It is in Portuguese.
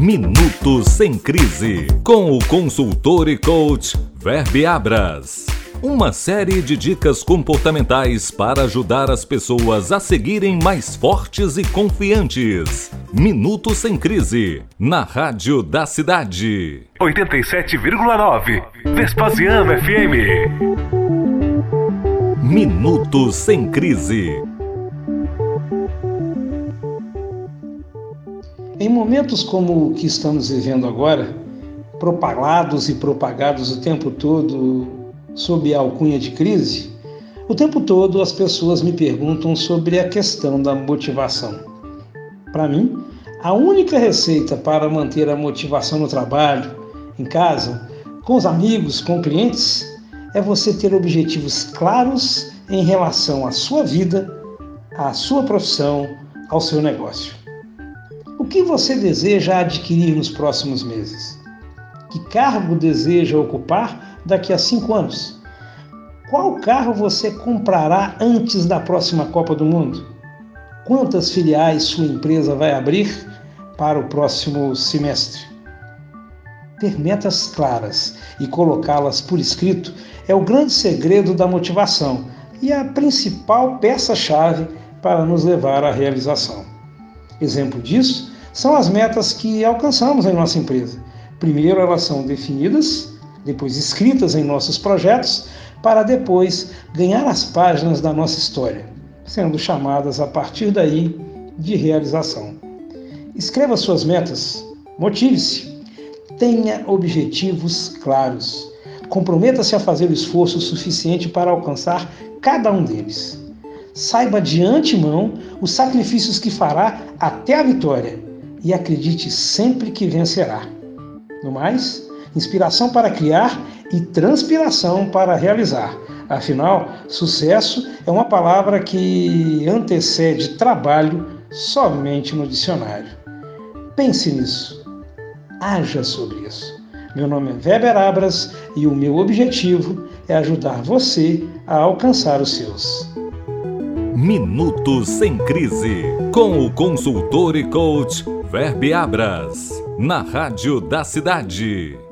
Minutos sem crise com o consultor e coach Verbe Abras. Uma série de dicas comportamentais para ajudar as pessoas a seguirem mais fortes e confiantes. Minutos sem crise na Rádio da Cidade. 87,9 Vespasiano FM. Minutos sem crise. Em momentos como o que estamos vivendo agora, propalados e propagados o tempo todo sob a alcunha de crise, o tempo todo as pessoas me perguntam sobre a questão da motivação. Para mim, a única receita para manter a motivação no trabalho, em casa, com os amigos, com clientes, é você ter objetivos claros em relação à sua vida, à sua profissão, ao seu negócio. O que você deseja adquirir nos próximos meses? Que cargo deseja ocupar daqui a cinco anos? Qual carro você comprará antes da próxima Copa do Mundo? Quantas filiais sua empresa vai abrir para o próximo semestre? Ter metas claras e colocá-las por escrito é o grande segredo da motivação e a principal peça-chave para nos levar à realização. Exemplo disso são as metas que alcançamos em nossa empresa. Primeiro, elas são definidas, depois escritas em nossos projetos, para depois ganhar as páginas da nossa história, sendo chamadas a partir daí de realização. Escreva suas metas, motive-se, tenha objetivos claros. Comprometa-se a fazer o esforço suficiente para alcançar cada um deles. Saiba de antemão os sacrifícios que fará até a vitória e acredite sempre que vencerá. No mais, inspiração para criar e transpiração para realizar. Afinal, sucesso é uma palavra que antecede trabalho somente no dicionário. Pense nisso. Haja sobre isso. Meu nome é Weber Abras e o meu objetivo é ajudar você a alcançar os seus. Minutos sem crise com o consultor e coach Verbe Abras na Rádio da Cidade.